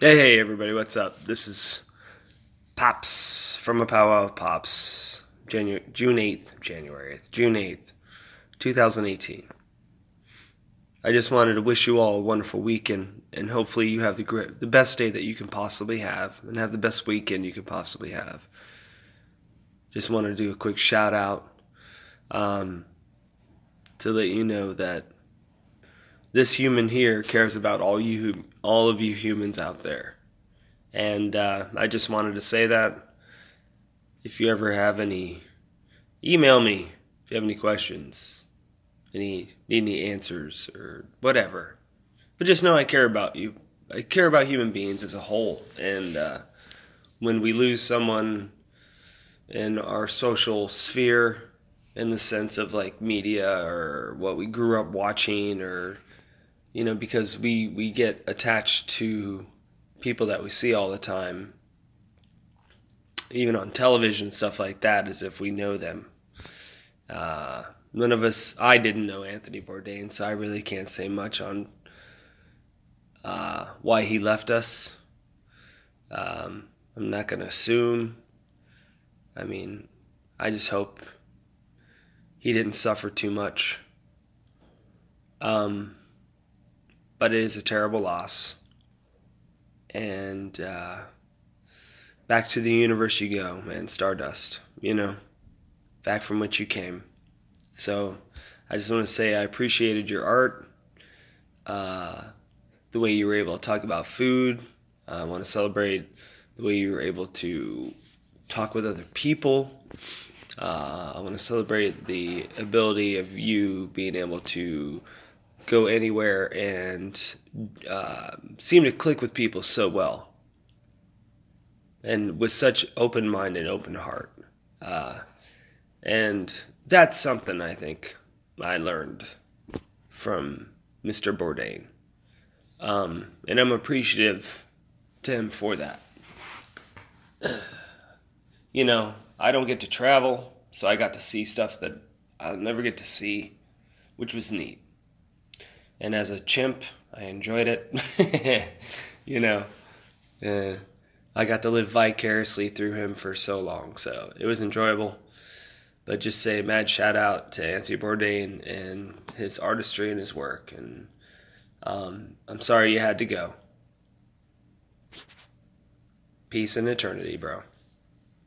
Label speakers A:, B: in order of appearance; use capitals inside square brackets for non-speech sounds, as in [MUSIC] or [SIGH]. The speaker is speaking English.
A: Hey, hey, everybody, what's up? This is Pops from a Powwow of Pops, Janu- June 8th, January 8th, June 8th, 2018. I just wanted to wish you all a wonderful weekend, and hopefully you have the the best day that you can possibly have, and have the best weekend you could possibly have. Just wanted to do a quick shout out um, to let you know that this human here cares about all you all of you humans out there. And uh, i just wanted to say that. If you ever have any email me if you have any questions any need any answers or whatever. But just know i care about you. I care about human beings as a whole. And uh, when we lose someone in our social sphere in the sense of like media or what we grew up watching or you know because we we get attached to people that we see all the time. Even on television stuff like that as if we know them. Uh, none of us i didn't know anthony bourdain so i really can't say much on uh, why he left us. Um, i'm not going to assume. I mean i just hope he didn't suffer too much. Um, but it is a terrible loss. And uh, back to the universe you go, man, Stardust, you know, back from which you came. So I just want to say I appreciated your art, uh, the way you were able to talk about food. I want to celebrate the way you were able to talk with other people. Uh, I want to celebrate the ability of you being able to go anywhere and uh, seem to click with people so well. And with such open mind and open heart. Uh, and that's something i think i learned from mr bourdain. Um, and i'm appreciative to him for that. [CLEARS THROAT] You know i don't get to travel so i got to see stuff that i'll never get to see which was neat and as a chimp, I enjoyed it. [LAUGHS] you know, uh, I got to live vicariously through him for so long, so it was enjoyable. But just say mad shout out to Anthony Bourdain and his artistry and his work, and um, I'm sorry you had to go. Peace and eternity, bro.